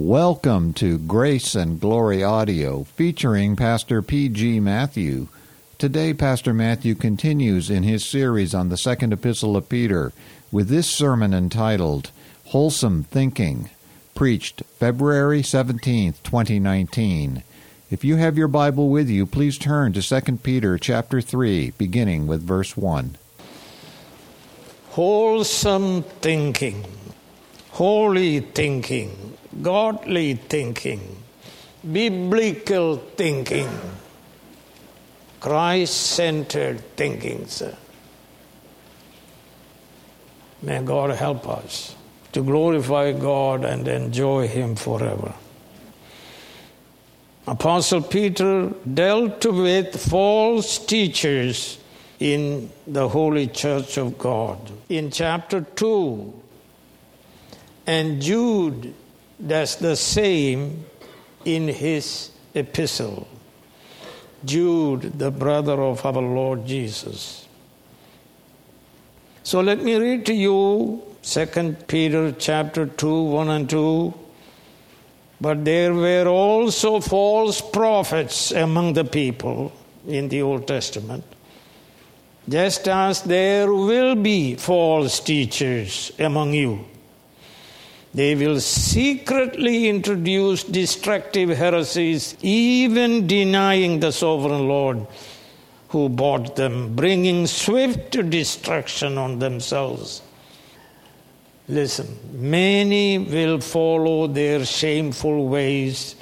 Welcome to Grace and Glory Audio featuring Pastor P.G. Matthew. Today, Pastor Matthew continues in his series on the second epistle of Peter with this sermon entitled Wholesome Thinking, preached February 17, 2019. If you have your Bible with you, please turn to 2 Peter chapter 3, beginning with verse 1. Wholesome thinking, holy thinking, godly thinking, biblical thinking, Christ centered thinking, sir. May God help us to glorify God and enjoy Him forever. Apostle Peter dealt with false teachers in the Holy Church of God. In chapter 2, and Jude does the same in his epistle. Jude, the brother of our Lord Jesus. So let me read to you 2 Peter chapter 2, 1 and 2. But there were also false prophets among the people in the Old Testament, just as there will be false teachers among you. They will secretly introduce destructive heresies, even denying the sovereign Lord who bought them, bringing swift destruction on themselves. Listen, many will follow their shameful ways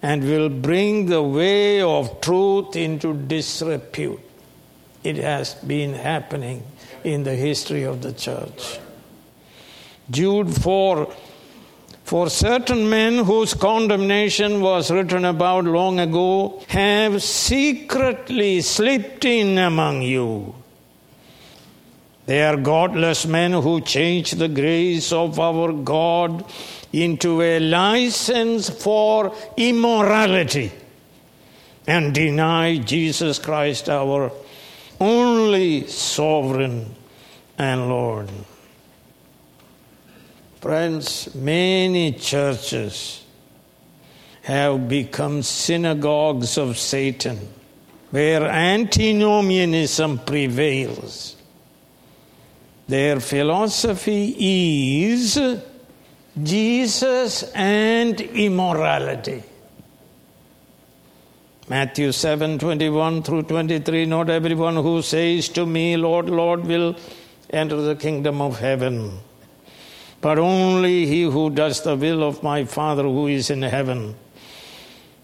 and will bring the way of truth into disrepute. It has been happening in the history of the church. Jude 4 For certain men whose condemnation was written about long ago have secretly slipped in among you they are godless men who change the grace of our God into a license for immorality and deny Jesus Christ, our only sovereign and Lord. Friends, many churches have become synagogues of Satan where antinomianism prevails their philosophy is Jesus and immorality. Matthew 7 21 through 23 Not everyone who says to me, Lord, Lord, will enter the kingdom of heaven, but only he who does the will of my Father who is in heaven.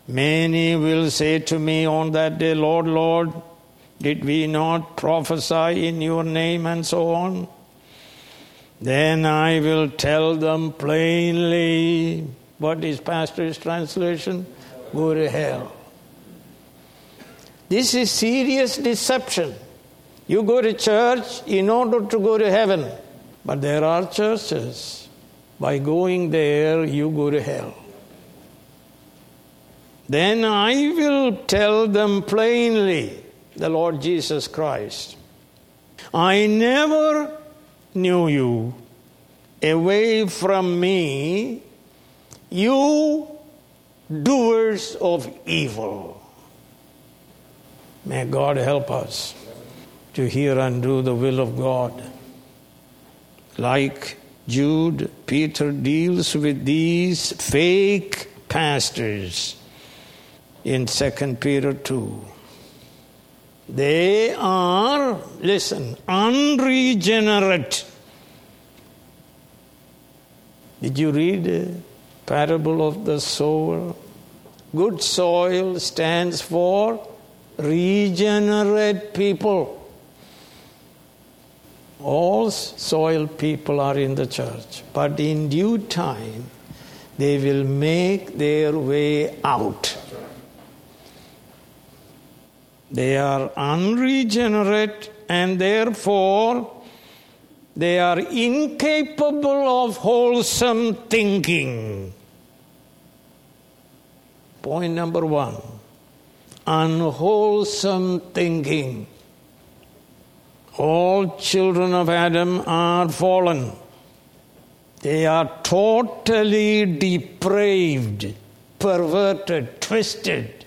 Many will say to me on that day, Lord, Lord, did we not prophesy in your name and so on? Then I will tell them plainly. What is Pastor's translation? Go to hell. This is serious deception. You go to church in order to go to heaven. But there are churches. By going there, you go to hell. Then I will tell them plainly the Lord Jesus Christ. I never knew you. Away from me, you doers of evil. May God help us to hear and do the will of God. Like Jude, Peter deals with these fake pastors in 2 Peter 2. They are, listen, unregenerate. Did you read the parable of the sower? Good soil stands for regenerate people. All soil people are in the church, but in due time they will make their way out. They are unregenerate and therefore they are incapable of wholesome thinking. Point number one unwholesome thinking. All children of Adam are fallen. They are totally depraved, perverted, twisted.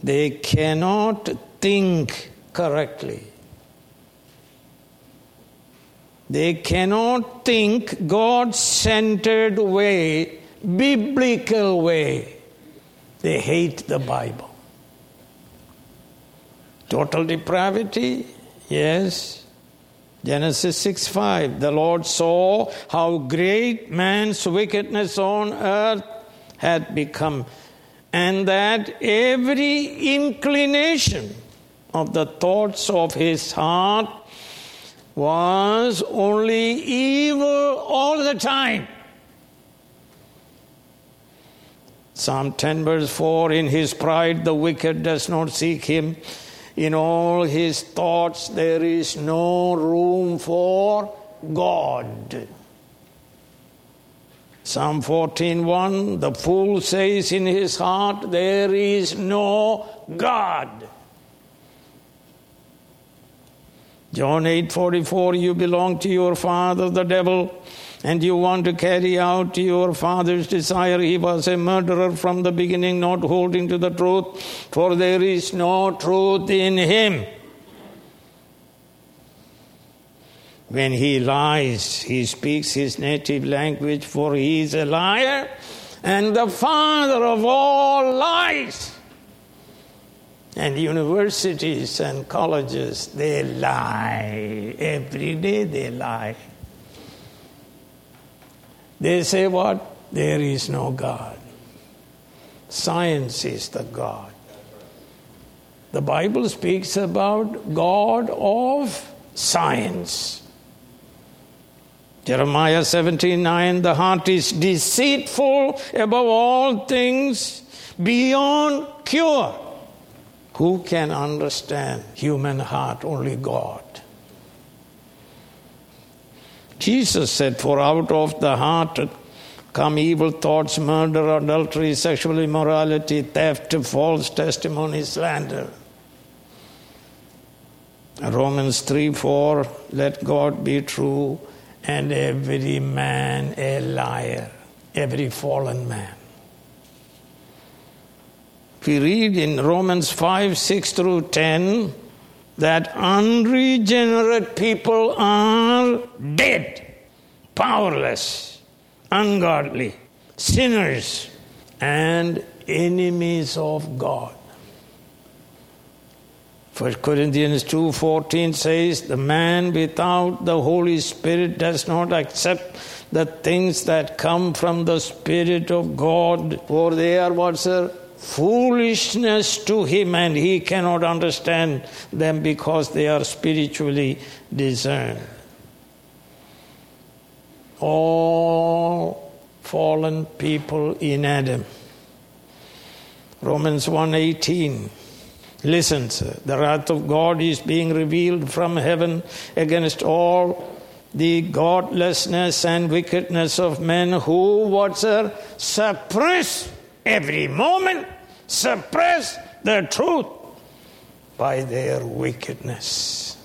They cannot think correctly. They cannot think God centered way, biblical way. They hate the Bible. Total depravity? Yes. Genesis 6 5. The Lord saw how great man's wickedness on earth had become, and that every inclination of the thoughts of his heart was only evil all the time. Psalm 10, verse 4 In his pride, the wicked does not seek him. In all his thoughts, there is no room for God. Psalm 14:1 The fool says in his heart there is no God. John 8:44 You belong to your father the devil and you want to carry out your father's desire he was a murderer from the beginning not holding to the truth for there is no truth in him when he lies he speaks his native language for he is a liar and the father of all lies and universities and colleges, they lie. Every day they lie. They say what? There is no God. Science is the God. The Bible speaks about God of science. Jeremiah 17 9, the heart is deceitful above all things, beyond cure. Who can understand human heart? Only God. Jesus said, For out of the heart come evil thoughts, murder, adultery, sexual immorality, theft, false testimony, slander. Romans 3 4, let God be true and every man a liar, every fallen man. We read in Romans 5 6 through 10 that unregenerate people are dead, powerless, ungodly, sinners, and enemies of God. 1 Corinthians 2:14 says the man without the holy spirit does not accept the things that come from the spirit of God for they are what sir foolishness to him and he cannot understand them because they are spiritually discerned. All fallen people in Adam. Romans 1:18 Listen, sir, the wrath of God is being revealed from heaven against all the godlessness and wickedness of men who, what, sir, suppress every moment suppress the truth by their wickedness.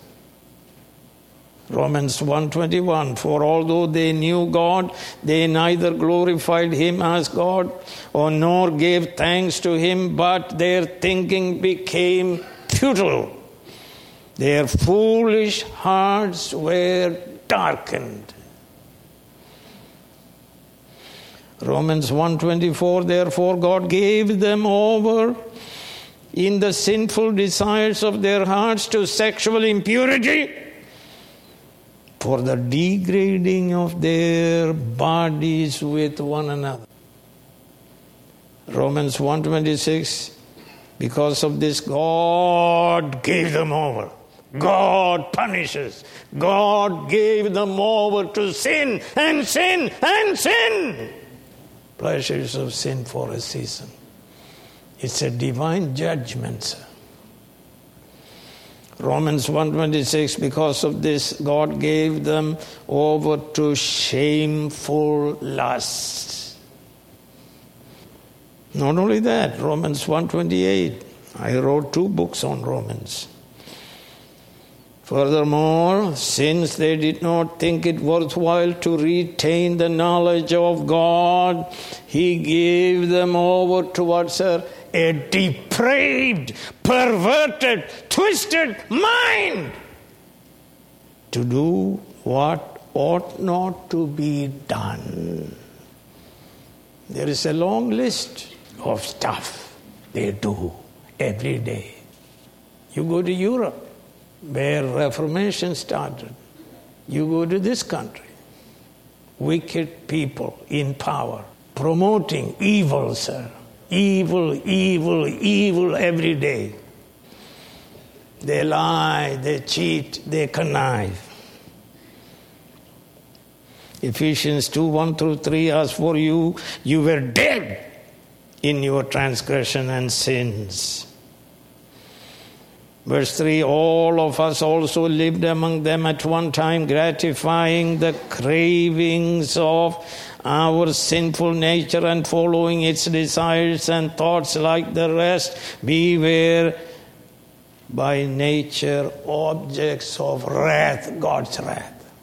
Romans 1:21 For although they knew God they neither glorified him as God or nor gave thanks to him but their thinking became futile their foolish hearts were darkened Romans 1:24 Therefore God gave them over in the sinful desires of their hearts to sexual impurity for the degrading of their bodies with one another. Romans 1:26 Because of this God gave them over. God punishes. God gave them over to sin and sin and sin pleasures of sin for a season. It's a divine judgment. Romans 126 because of this God gave them over to shameful lusts. Not only that, Romans 128. I wrote two books on Romans. Furthermore, since they did not think it worthwhile to retain the knowledge of God, He gave them over towards her a depraved, perverted, twisted mind to do what ought not to be done. There is a long list of stuff they do every day. You go to Europe, where Reformation started. You go to this country, wicked people in power, promoting evil, sir. Evil, evil, evil every day. They lie, they cheat, they connive. Ephesians 2 1 through 3 As for you, you were dead in your transgression and sins. Verse 3 All of us also lived among them at one time, gratifying the cravings of our sinful nature and following its desires and thoughts like the rest. We were by nature objects of wrath, God's wrath.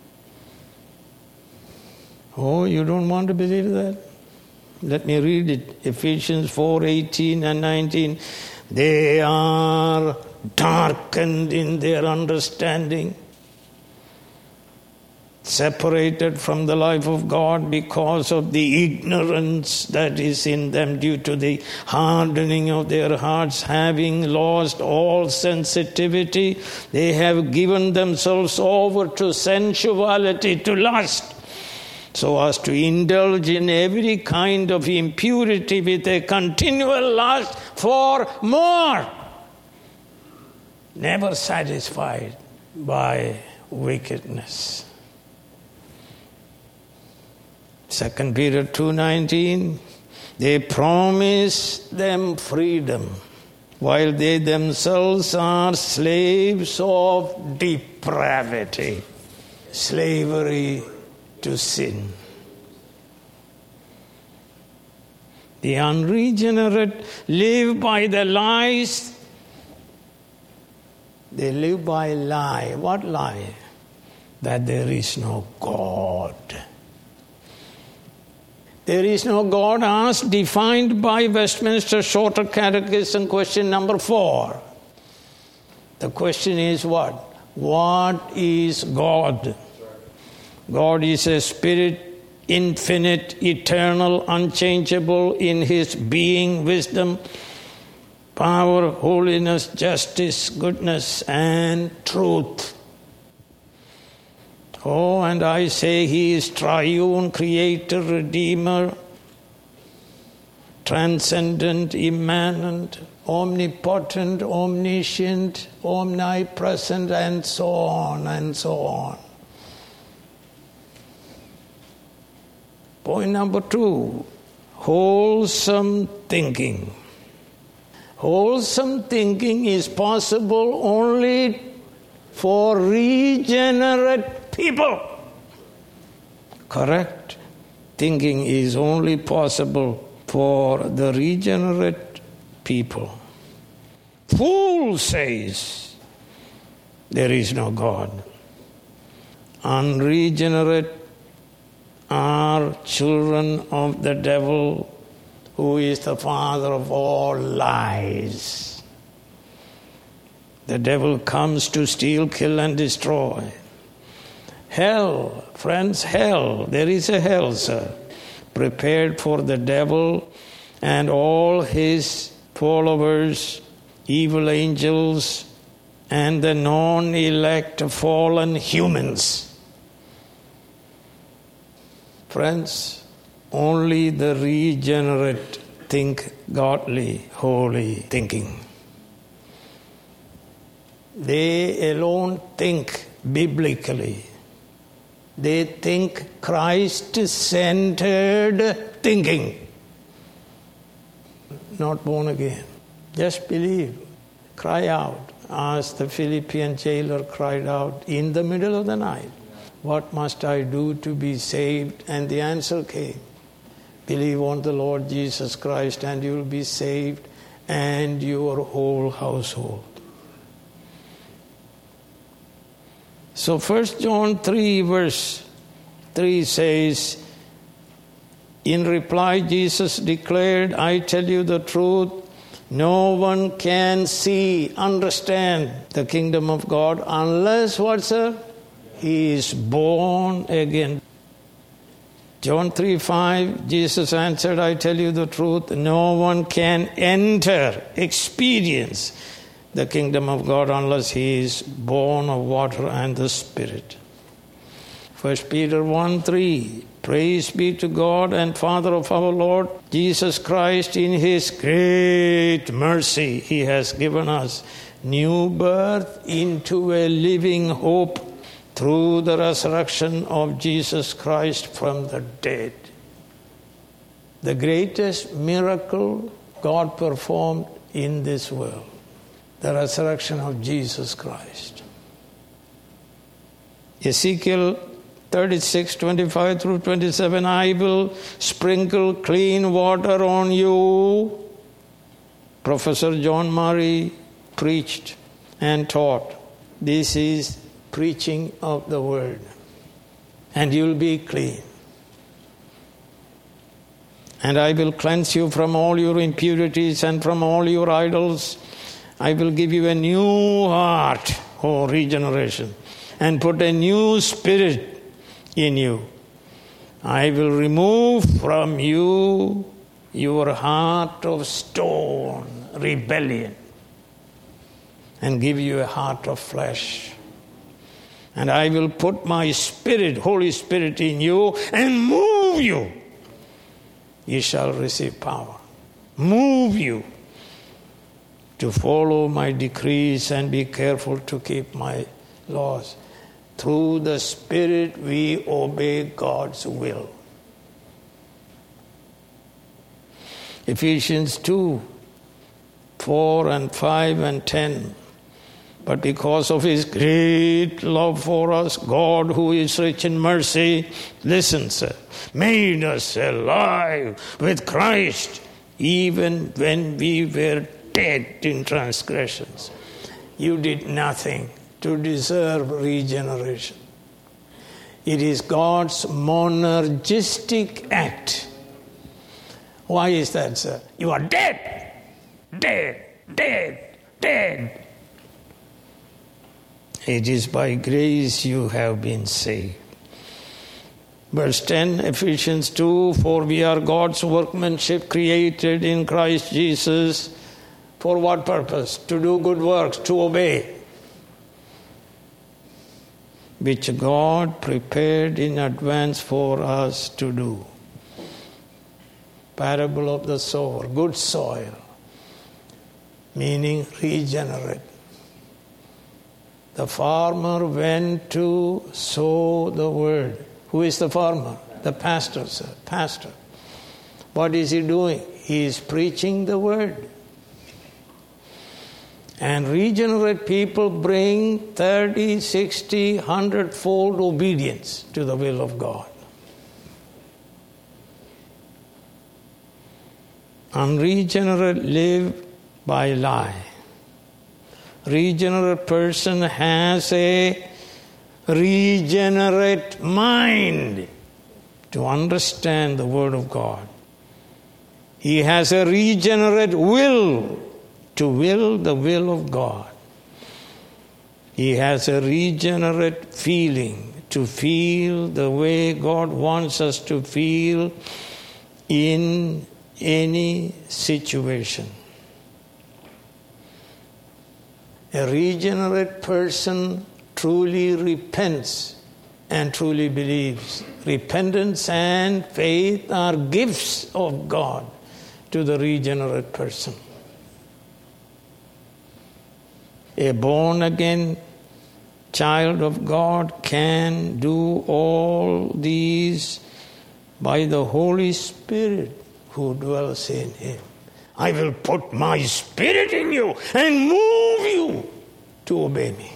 Oh, you don't want to believe that? Let me read it. Ephesians 4 18 and 19. They are darkened in their understanding separated from the life of God because of the ignorance that is in them due to the hardening of their hearts, having lost all sensitivity, they have given themselves over to sensuality, to lust. So as to indulge in every kind of impurity with a continual lust for more, never satisfied by wickedness. Second Peter 2:19 they promise them freedom while they themselves are slaves of depravity slavery to sin the unregenerate live by the lies they live by lie what lie that there is no god there is no God as defined by Westminster Shorter Catechism, question number four. The question is what? What is God? God is a spirit, infinite, eternal, unchangeable in his being, wisdom, power, holiness, justice, goodness, and truth. Oh, and I say he is triune, creator, redeemer, transcendent, immanent, omnipotent, omniscient, omnipresent, and so on and so on. Point number two wholesome thinking. Wholesome thinking is possible only for regenerate people. Correct thinking is only possible for the regenerate people. Fool says there is no God. Unregenerate are children of the devil, who is the father of all lies. The devil comes to steal, kill, and destroy. Hell, friends, hell. There is a hell, sir, prepared for the devil and all his followers, evil angels, and the non elect fallen humans. Friends, only the regenerate think godly, holy thinking. They alone think biblically they think Christ centered thinking. Not born again. Just believe. Cry out. As the Philippian jailer cried out in the middle of the night, What must I do to be saved? And the answer came Believe on the Lord Jesus Christ, and you will be saved, and your whole household. So 1 John 3, verse 3 says, In reply, Jesus declared, I tell you the truth, no one can see, understand the kingdom of God unless what, sir? He is born again. John 3 5, Jesus answered, I tell you the truth, no one can enter, experience the kingdom of God unless he is born of water and the Spirit. 1 Peter 1 3, Praise be to God and Father of our Lord Jesus Christ. In His great mercy, He has given us new birth into a living hope through the resurrection of Jesus Christ from the dead. The greatest miracle God performed in this world the resurrection of Jesus Christ. Ezekiel 36, 25 through 27, I will sprinkle clean water on you. Professor John Murray preached and taught. This is preaching of the word. And you'll be clean. And I will cleanse you from all your impurities and from all your idols. I will give you a new heart, oh, regeneration, and put a new spirit in you. I will remove from you your heart of stone, rebellion, and give you a heart of flesh. And I will put my spirit, Holy Spirit, in you and move you. You shall receive power. Move you to follow my decrees and be careful to keep my laws. Through the Spirit, we obey God's will. Ephesians 2 4 and 5 and 10. But because of his great love for us, God, who is rich in mercy, listen, sir, made us alive with Christ even when we were dead in transgressions. You did nothing to deserve regeneration. It is God's monergistic act. Why is that, sir? You are dead, dead, dead, dead. It is by grace you have been saved. Verse 10, Ephesians 2 For we are God's workmanship created in Christ Jesus. For what purpose? To do good works, to obey which God prepared in advance for us to do. Parable of the sower, good soil, meaning regenerate. The farmer went to sow the word. Who is the farmer? The pastor, sir. Pastor. What is he doing? He is preaching the word. And regenerate people bring 30, 60, 100 fold obedience to the will of God. Unregenerate live by lie. Regenerate person has a regenerate mind to understand the Word of God. He has a regenerate will to will the will of God. He has a regenerate feeling to feel the way God wants us to feel in any situation. A regenerate person truly repents and truly believes. Repentance and faith are gifts of God to the regenerate person. A born again child of God can do all these by the Holy Spirit who dwells in him. I will put my spirit in you and move you to obey me.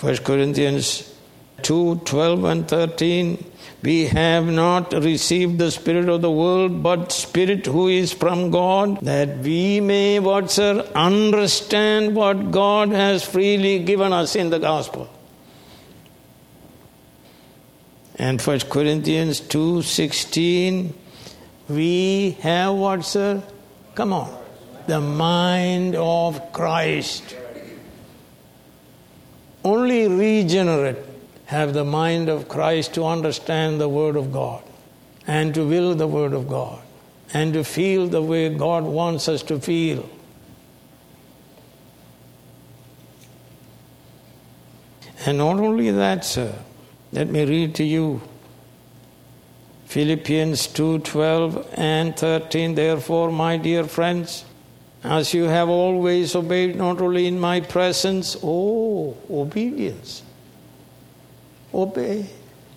1 Corinthians 2 12 and 13. We have not received the Spirit of the world, but Spirit who is from God, that we may, what sir, understand what God has freely given us in the gospel. And 1 Corinthians 2 16, we have what, sir? Come on. The mind of Christ. Only regenerate have the mind of Christ to understand the Word of God and to will the Word of God and to feel the way God wants us to feel. And not only that, sir, let me read to you Philippians 2:12 and 13 Therefore my dear friends as you have always obeyed not only in my presence oh obedience. Obey.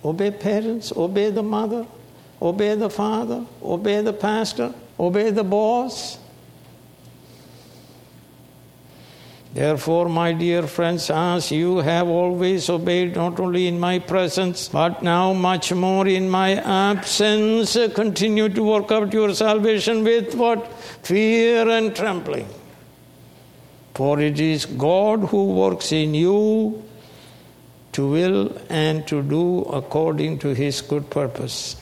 Obey parents. Obey the mother. Obey the father. Obey the pastor. Obey the boss Therefore, my dear friends, as you have always obeyed, not only in my presence, but now much more in my absence, continue to work out your salvation with what? Fear and trembling. For it is God who works in you to will and to do according to his good purpose.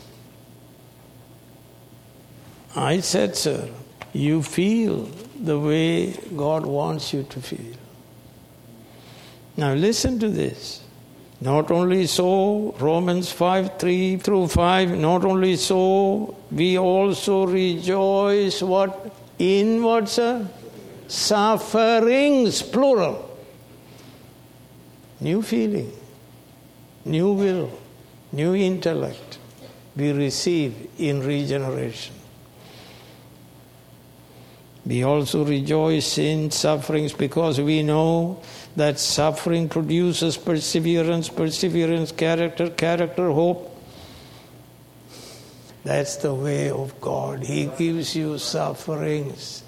I said, sir, you feel the way God wants you to feel. Now, listen to this. Not only so, Romans 5 3 through 5, not only so, we also rejoice what? In what, sir? Sufferings, plural. New feeling, new will, new intellect we receive in regeneration. We also rejoice in sufferings because we know that suffering produces perseverance, perseverance, character, character, hope. That's the way of God. He gives you sufferings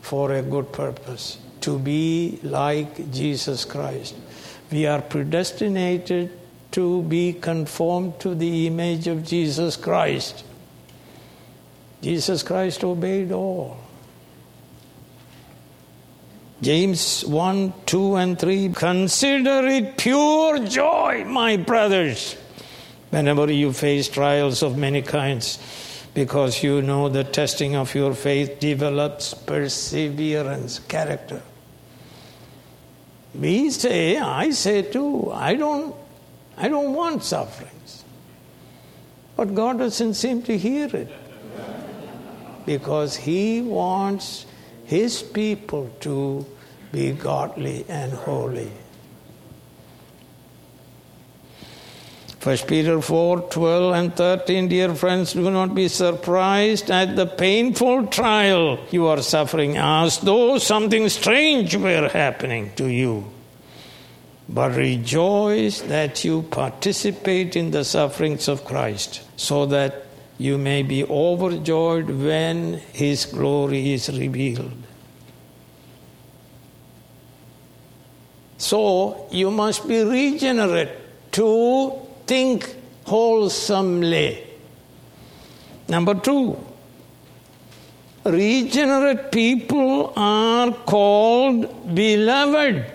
for a good purpose to be like Jesus Christ. We are predestinated to be conformed to the image of Jesus Christ. Jesus Christ obeyed all. James 1, 2, and 3 Consider it pure joy, my brothers, whenever you face trials of many kinds, because you know the testing of your faith develops perseverance, character. We say, I say too, I don't, I don't want sufferings. But God doesn't seem to hear it because He wants His people to be godly and holy. 1 Peter 4 12 and 13, dear friends, do not be surprised at the painful trial you are suffering as though something strange were happening to you. But rejoice that you participate in the sufferings of Christ, so that you may be overjoyed when His glory is revealed. So you must be regenerate to think wholesomely. Number two, regenerate people are called beloved.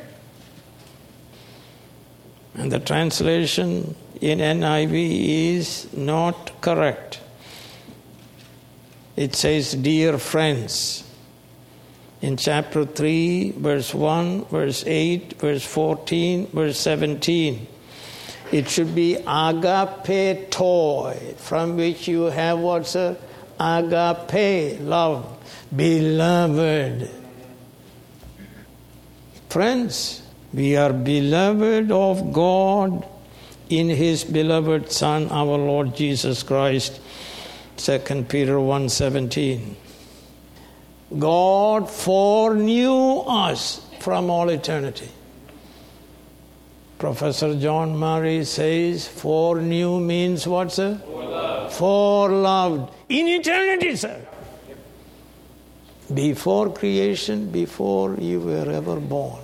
And the translation in NIV is not correct. It says, Dear friends, in chapter 3, verse 1, verse 8, verse 14, verse 17. It should be agapetoi, from which you have what's a agape, love, beloved. Friends, we are beloved of God in His beloved Son, our Lord Jesus Christ. 2 Peter 1:17. God foreknew us from all eternity. Professor John Murray says, foreknew means what, sir? Foreloved. Foreloved. In eternity, sir. Before creation, before you were ever born.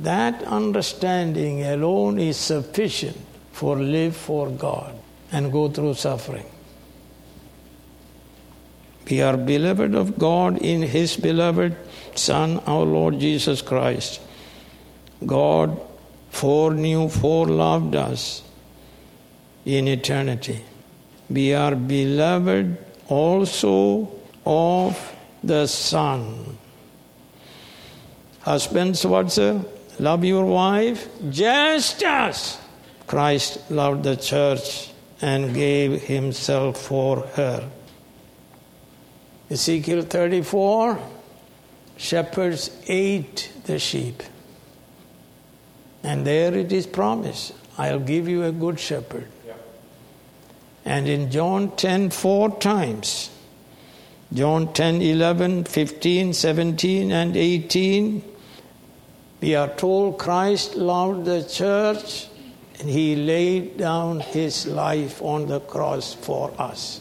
That understanding alone is sufficient for live for God and go through suffering. We are beloved of God in His beloved Son, our Lord Jesus Christ. God foreknew, foreloved us in eternity. We are beloved also of the Son. Husbands, what sir? Love your wife just as Christ loved the church and gave himself for her. Ezekiel 34 shepherds ate the sheep. And there it is promised I'll give you a good shepherd. And in John 10, four times, John 10, 11, 15, 17, and 18, we are told Christ loved the church and he laid down his life on the cross for us.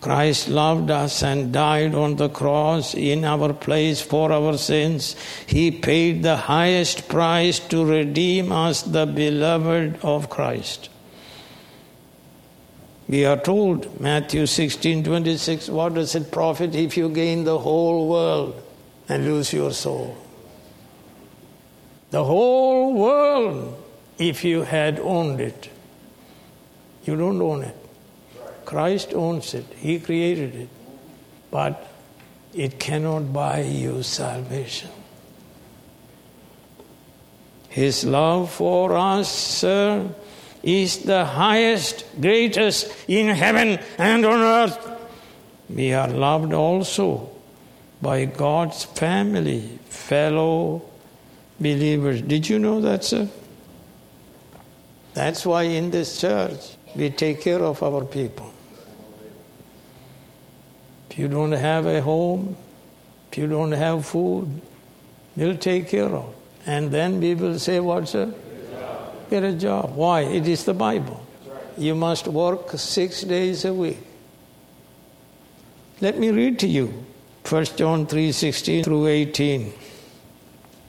Christ loved us and died on the cross in our place for our sins. He paid the highest price to redeem us, the beloved of Christ. We are told, Matthew 16 26, what does it profit if you gain the whole world and lose your soul? The whole world, if you had owned it. You don't own it. Christ owns it, He created it. But it cannot buy you salvation. His love for us, sir, is the highest, greatest in heaven and on earth. We are loved also by God's family, fellow believers. Did you know that, sir? That's why in this church we take care of our people. If you don't have a home, if you don't have food, we'll take care of. And then we will say, what, sir? Get a job. Why? It is the Bible. You must work six days a week. Let me read to you 1 John 3 16 through 18.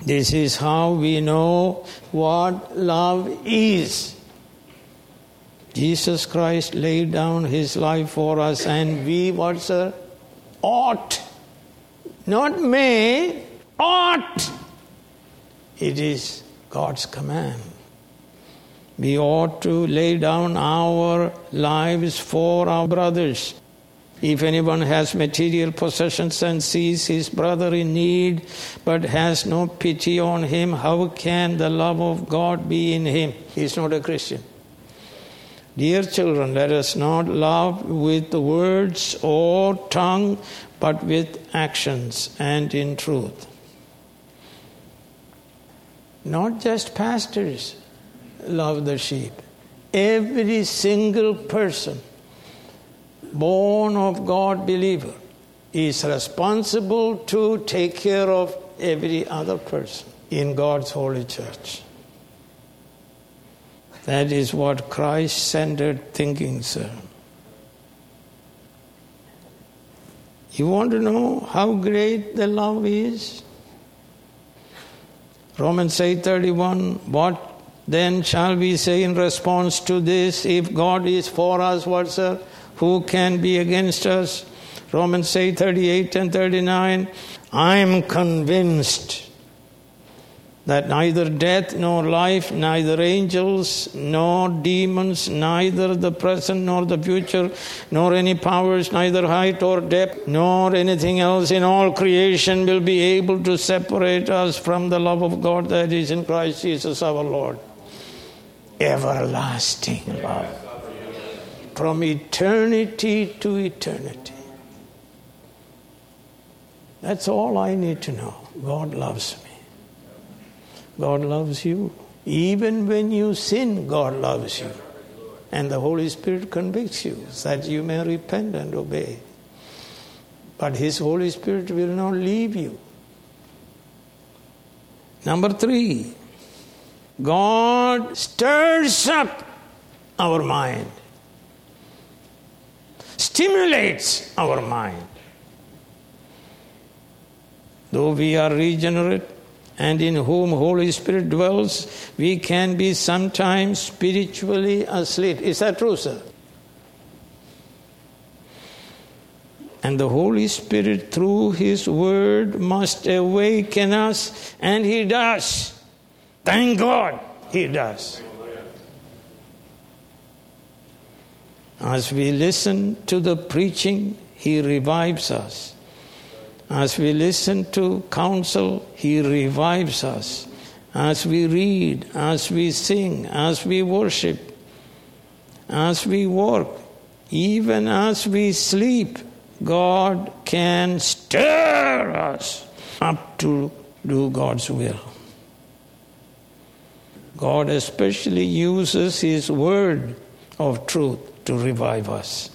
This is how we know what love is. Jesus Christ laid down his life for us, and we, what, sir? Ought. Not may, ought. It is God's command. We ought to lay down our lives for our brothers. If anyone has material possessions and sees his brother in need but has no pity on him, how can the love of God be in him? He is not a Christian. Dear children, let us not love with words or tongue, but with actions and in truth. Not just pastors love the sheep, every single person born of God believer is responsible to take care of every other person in God's holy church. That is what Christ centered thinking, sir. You want to know how great the love is? Romans 8:31 What then shall we say in response to this if God is for us what sir who can be against us? Romans 8 38 and 39. I am convinced that neither death nor life, neither angels nor demons, neither the present nor the future, nor any powers, neither height or depth, nor anything else in all creation will be able to separate us from the love of God that is in Christ Jesus our Lord. Everlasting love from eternity to eternity. That's all I need to know. God loves me. God loves you. Even when you sin, God loves you. And the Holy Spirit convicts you that you may repent and obey. But His Holy Spirit will not leave you. Number three, God stirs up our mind stimulates our mind. Though we are regenerate, and in whom Holy Spirit dwells, we can be sometimes spiritually asleep. Is that true, sir? And the Holy Spirit, through His Word, must awaken us, and He does. Thank God, He does. As we listen to the preaching, He revives us. As we listen to counsel, He revives us. As we read, as we sing, as we worship, as we work, even as we sleep, God can stir us up to do God's will. God especially uses His word of truth to revive us.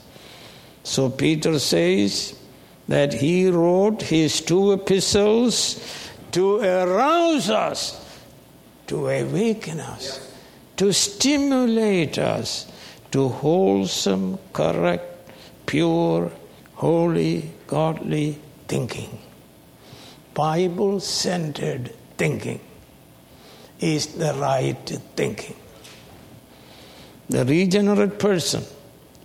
So Peter says that he wrote his two epistles to arouse us, to awaken us, to stimulate us to wholesome, correct, pure, holy, godly thinking. Bible centered thinking is the right thinking. The regenerate person,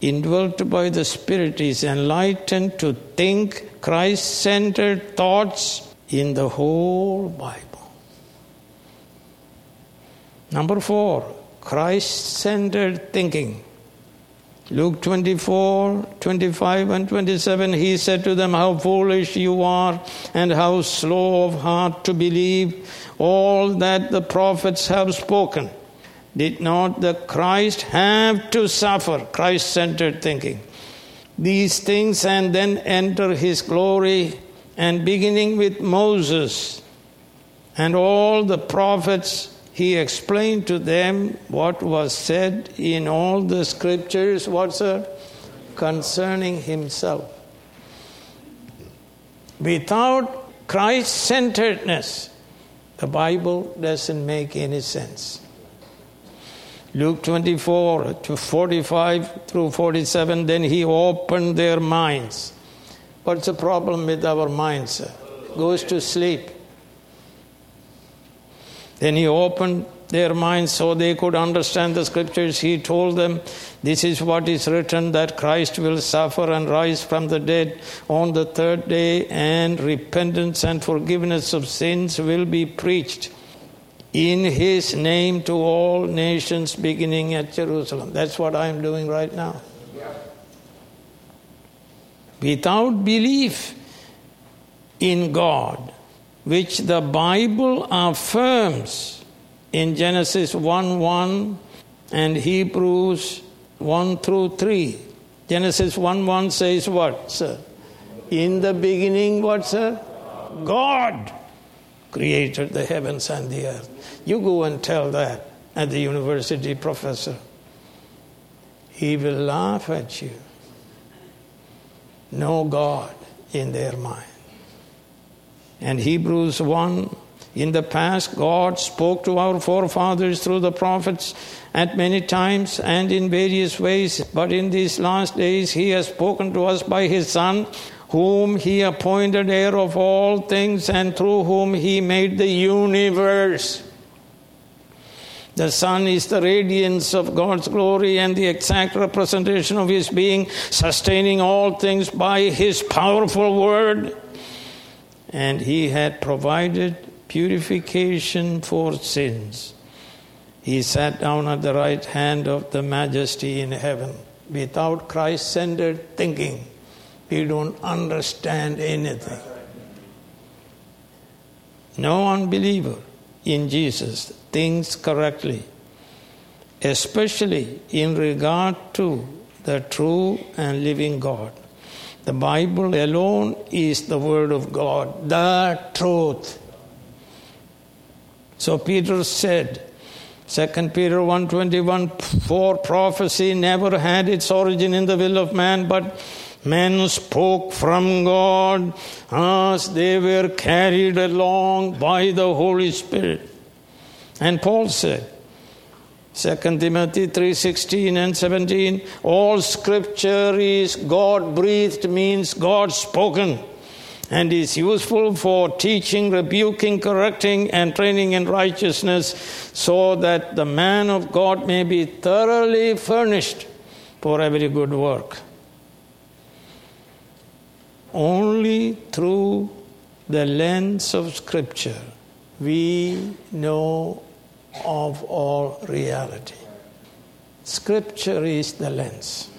indwelt by the Spirit, is enlightened to think Christ centered thoughts in the whole Bible. Number four, Christ centered thinking. Luke 24, 25, and 27, he said to them, How foolish you are, and how slow of heart to believe all that the prophets have spoken. Did not the Christ have to suffer? Christ centered thinking. These things and then enter his glory, and beginning with Moses and all the prophets he explained to them what was said in all the scriptures, what's sir? Concerning himself. Without Christ centeredness, the Bible doesn't make any sense. Luke 24 to 45 through 47, then he opened their minds. What's the problem with our minds? Goes to sleep. Then he opened their minds so they could understand the scriptures. He told them, This is what is written that Christ will suffer and rise from the dead on the third day, and repentance and forgiveness of sins will be preached in his name to all nations beginning at Jerusalem. That's what I am doing right now. Without belief in God, which the Bible affirms in Genesis 1 1 and Hebrews 1 through 3. Genesis 1 1 says what, sir? In the beginning, what, sir? God created the heavens and the earth. You go and tell that at the university professor. He will laugh at you. No God in their mind. And Hebrews 1 in the past, God spoke to our forefathers through the prophets at many times and in various ways, but in these last days, He has spoken to us by His Son, whom He appointed heir of all things and through whom He made the universe. The Son is the radiance of God's glory and the exact representation of His being, sustaining all things by His powerful word and he had provided purification for sins. He sat down at the right hand of the majesty in heaven. Without Christ centered thinking, we don't understand anything. No unbeliever in Jesus thinks correctly, especially in regard to the true and living God. The Bible alone is the Word of God, the truth. So Peter said, 2 Peter 1.21, for prophecy never had its origin in the will of man, but men spoke from God as they were carried along by the Holy Spirit. And Paul said, 2 Timothy 3:16 and 17 all scripture is God breathed means God spoken and is useful for teaching, rebuking, correcting, and training in righteousness, so that the man of God may be thoroughly furnished for every good work. Only through the lens of Scripture we know of all reality. Scripture is the lens.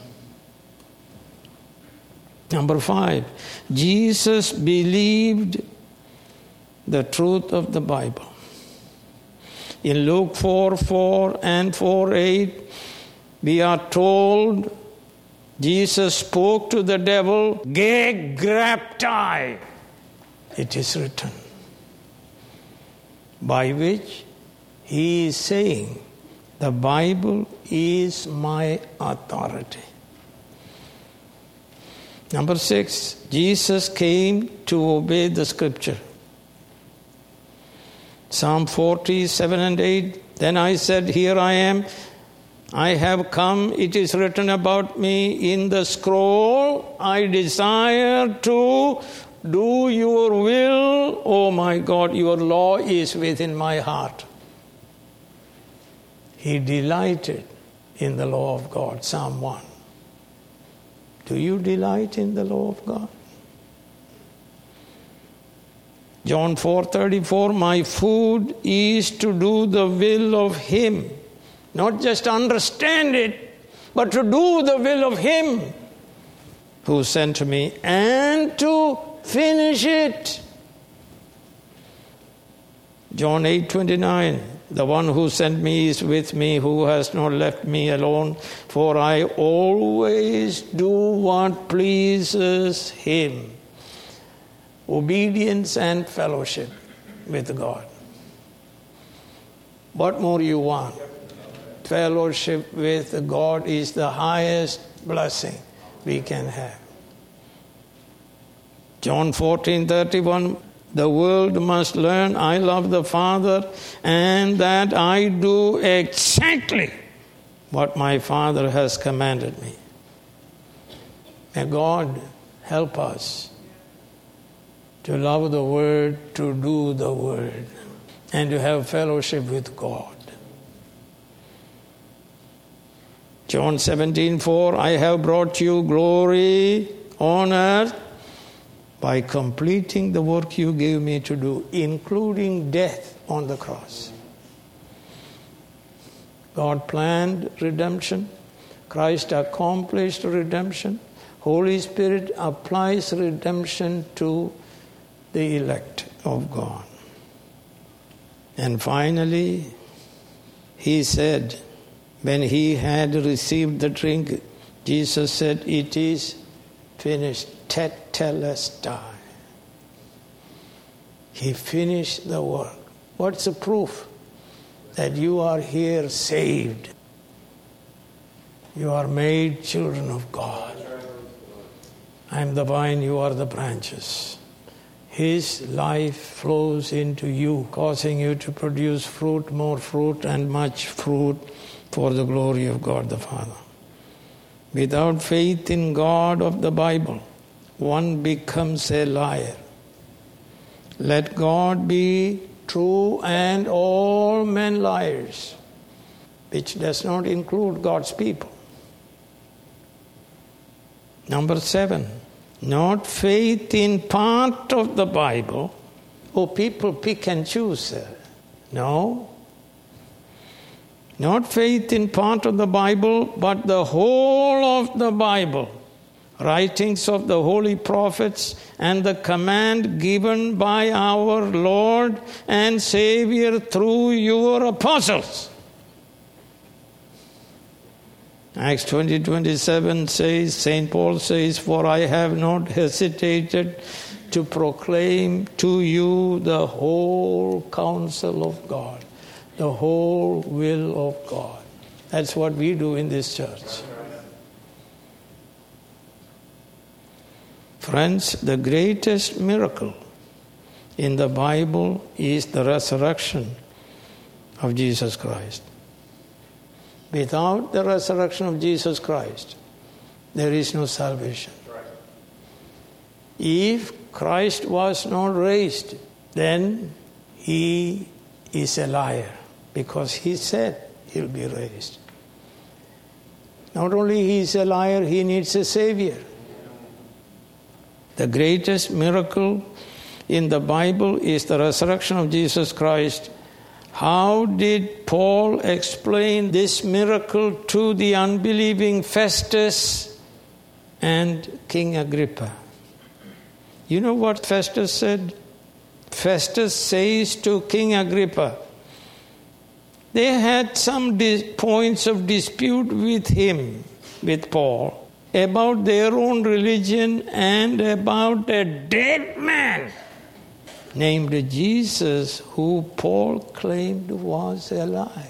Number five, Jesus believed the truth of the Bible. In Luke 4 4 and 4 8, we are told Jesus spoke to the devil, Gegraptai, it is written, by which he is saying, The Bible is my authority. Number six, Jesus came to obey the scripture. Psalm 47 and 8. Then I said, Here I am. I have come. It is written about me in the scroll. I desire to do your will. Oh my God, your law is within my heart. He delighted in the law of God. Psalm 1. Do you delight in the law of God? John 4:34 My food is to do the will of him not just understand it but to do the will of him who sent me and to finish it John 8:29 the one who sent me is with me, who has not left me alone, for I always do what pleases him. Obedience and fellowship with God. What more you want? Fellowship with God is the highest blessing we can have. John 14 31 the world must learn I love the Father and that I do exactly what my Father has commanded me. May God help us to love the Word, to do the Word, and to have fellowship with God. John 17 4 I have brought you glory, honor, by completing the work you gave me to do, including death on the cross. God planned redemption, Christ accomplished redemption, Holy Spirit applies redemption to the elect of God. And finally, he said, when he had received the drink, Jesus said, It is finished tetelestai. He finished the work. What's the proof that you are here saved? You are made children of God. I am the vine, you are the branches. His life flows into you, causing you to produce fruit, more fruit, and much fruit for the glory of God the Father. Without faith in God of the Bible, one becomes a liar. Let God be true and all men liars, which does not include God's people. Number seven, not faith in part of the Bible. Oh, people pick and choose. No. Not faith in part of the Bible, but the whole of the Bible writings of the holy prophets and the command given by our Lord and Savior through your apostles. Acts 20 27 says, St. Paul says, For I have not hesitated to proclaim to you the whole counsel of God, the whole will of God. That's what we do in this church. Friends, the greatest miracle in the Bible is the resurrection of Jesus Christ. Without the resurrection of Jesus Christ, there is no salvation. If Christ was not raised, then he is a liar because he said he'll be raised. Not only he is a liar, he needs a savior. The greatest miracle in the Bible is the resurrection of Jesus Christ. How did Paul explain this miracle to the unbelieving Festus and King Agrippa? You know what Festus said? Festus says to King Agrippa, they had some dis- points of dispute with him, with Paul, about their own religion and about a dead man named Jesus who Paul claimed was alive.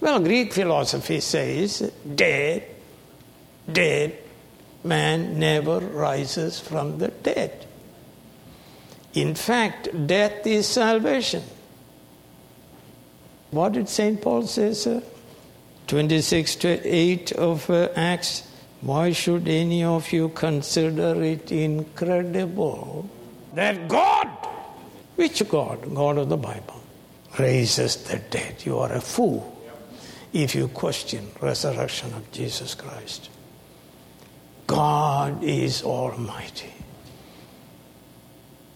Well, Greek philosophy says dead, dead man never rises from the dead. In fact, death is salvation. What did St. Paul say, sir? 26 to 8 of uh, Acts. Why should any of you consider it incredible that God, which God? God of the Bible, raises the dead. You are a fool if you question resurrection of Jesus Christ. God is almighty.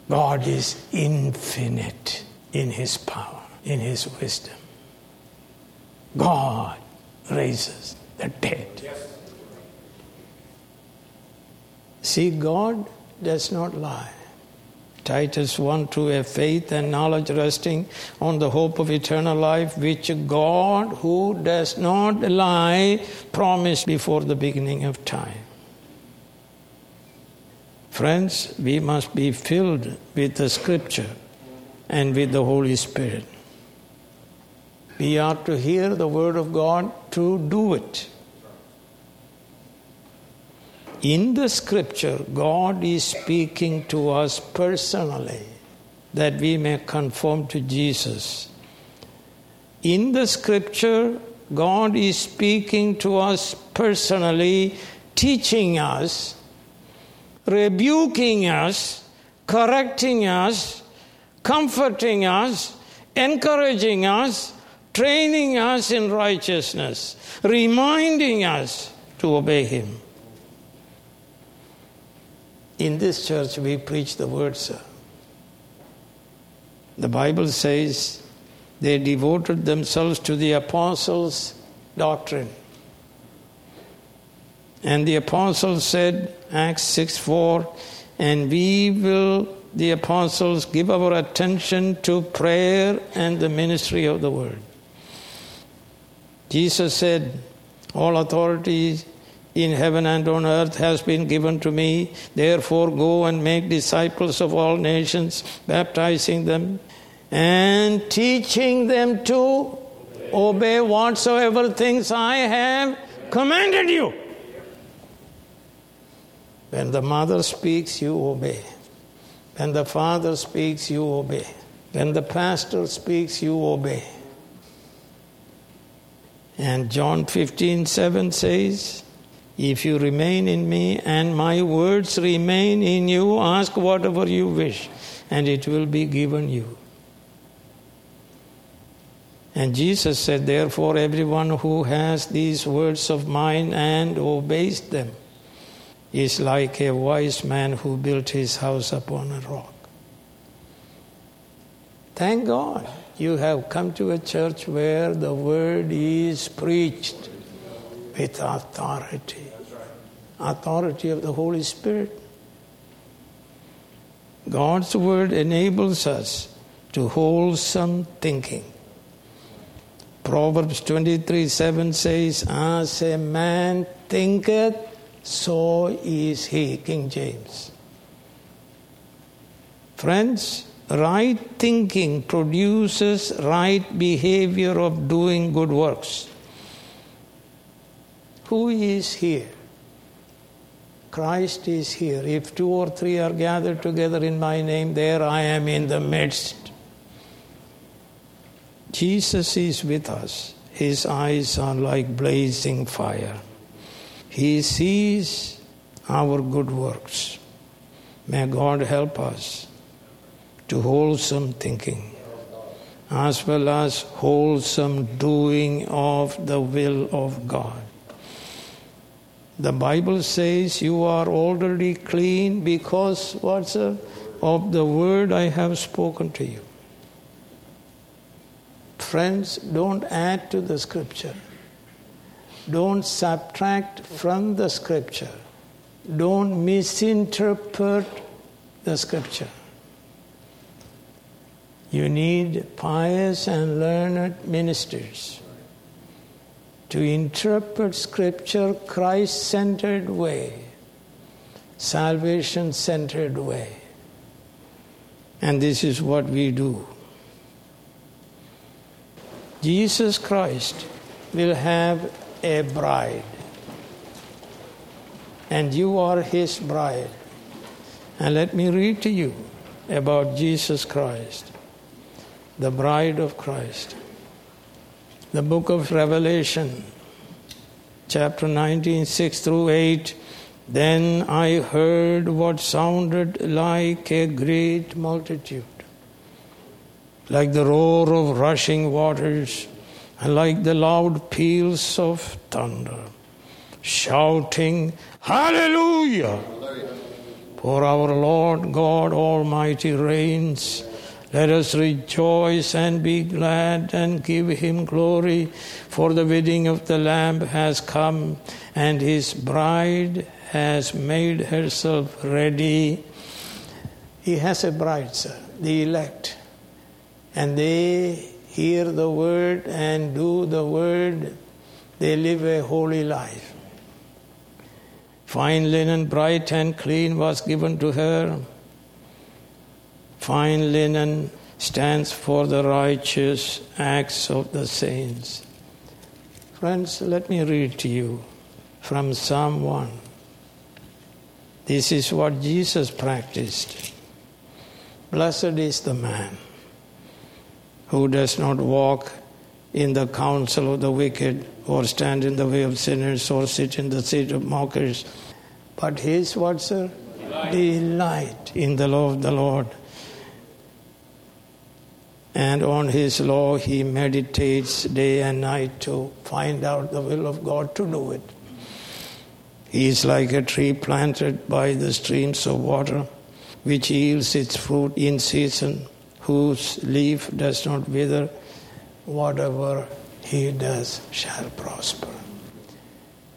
God is infinite in his power, in his wisdom. God raises the dead. See, God does not lie. Titus 1 2 a faith and knowledge resting on the hope of eternal life, which God, who does not lie, promised before the beginning of time. Friends, we must be filled with the Scripture and with the Holy Spirit. We are to hear the Word of God to do it. In the Scripture, God is speaking to us personally that we may conform to Jesus. In the Scripture, God is speaking to us personally, teaching us, rebuking us, correcting us, comforting us, encouraging us, training us in righteousness, reminding us to obey Him. In this church, we preach the word, sir. The Bible says they devoted themselves to the apostles' doctrine. And the apostles said, Acts 6 4, and we will, the apostles, give our attention to prayer and the ministry of the word. Jesus said, All authority in heaven and on earth has been given to me. Therefore, go and make disciples of all nations, baptizing them and teaching them to obey whatsoever things I have commanded you. When the mother speaks, you obey. When the father speaks, you obey. When the pastor speaks, you obey. And John 15 7 says, If you remain in me and my words remain in you, ask whatever you wish, and it will be given you. And Jesus said, Therefore, everyone who has these words of mine and obeys them is like a wise man who built his house upon a rock. Thank God you have come to a church where the word is preached with authority. Authority of the Holy Spirit. God's word enables us to wholesome thinking. Proverbs 23 7 says, As a man thinketh, so is he. King James. Friends, right thinking produces right behavior of doing good works. Who is here? Christ is here. If two or three are gathered together in my name, there I am in the midst. Jesus is with us. His eyes are like blazing fire. He sees our good works. May God help us to wholesome thinking as well as wholesome doing of the will of God. The Bible says you are already clean because what's a, of the word I have spoken to you. Friends, don't add to the scripture. Don't subtract from the scripture. Don't misinterpret the scripture. You need pious and learned ministers to interpret scripture Christ centered way, salvation centered way. And this is what we do. Jesus Christ will have a bride, and you are his bride. And let me read to you about Jesus Christ, the bride of Christ. The book of Revelation, chapter 19, 6 through 8. Then I heard what sounded like a great multitude like the roar of rushing waters, and like the loud peals of thunder, shouting, Hallelujah! For our Lord God Almighty reigns. Let us rejoice and be glad and give him glory, for the wedding of the Lamb has come, and his bride has made herself ready. He has a bride, sir, the elect and they hear the word and do the word, they live a holy life. Fine linen, bright and clean, was given to her. Fine linen stands for the righteous acts of the saints. Friends, let me read to you from Psalm 1. This is what Jesus practiced. Blessed is the man who does not walk in the counsel of the wicked, or stand in the way of sinners, or sit in the seat of mockers. But his what, sir? Delight, Delight in the law of the Lord. And on his law he meditates day and night to find out the will of God to do it. He is like a tree planted by the streams of water, which yields its fruit in season whose leaf does not wither, whatever he does shall prosper.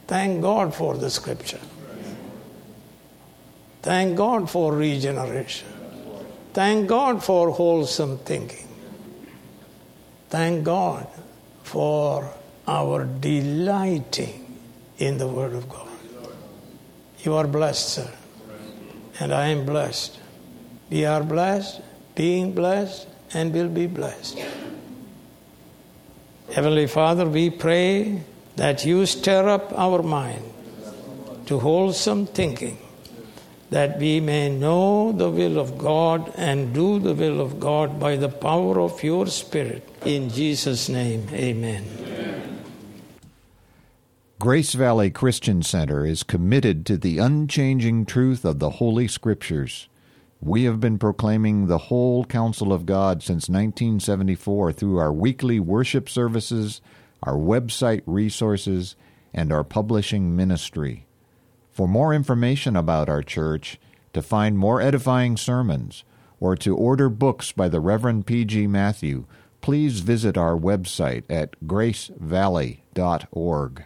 Thank God for the scripture. Thank God for regeneration. Thank God for wholesome thinking. Thank God for our delighting in the Word of God. You are blessed, sir. And I am blessed. We are blessed being blessed and will be blessed. Heavenly Father, we pray that you stir up our mind to wholesome thinking, that we may know the will of God and do the will of God by the power of your Spirit. In Jesus' name, amen. amen. Grace Valley Christian Center is committed to the unchanging truth of the Holy Scriptures. We have been proclaiming the whole counsel of God since 1974 through our weekly worship services, our website resources, and our publishing ministry. For more information about our church, to find more edifying sermons, or to order books by the Reverend P.G. Matthew, please visit our website at gracevalley.org.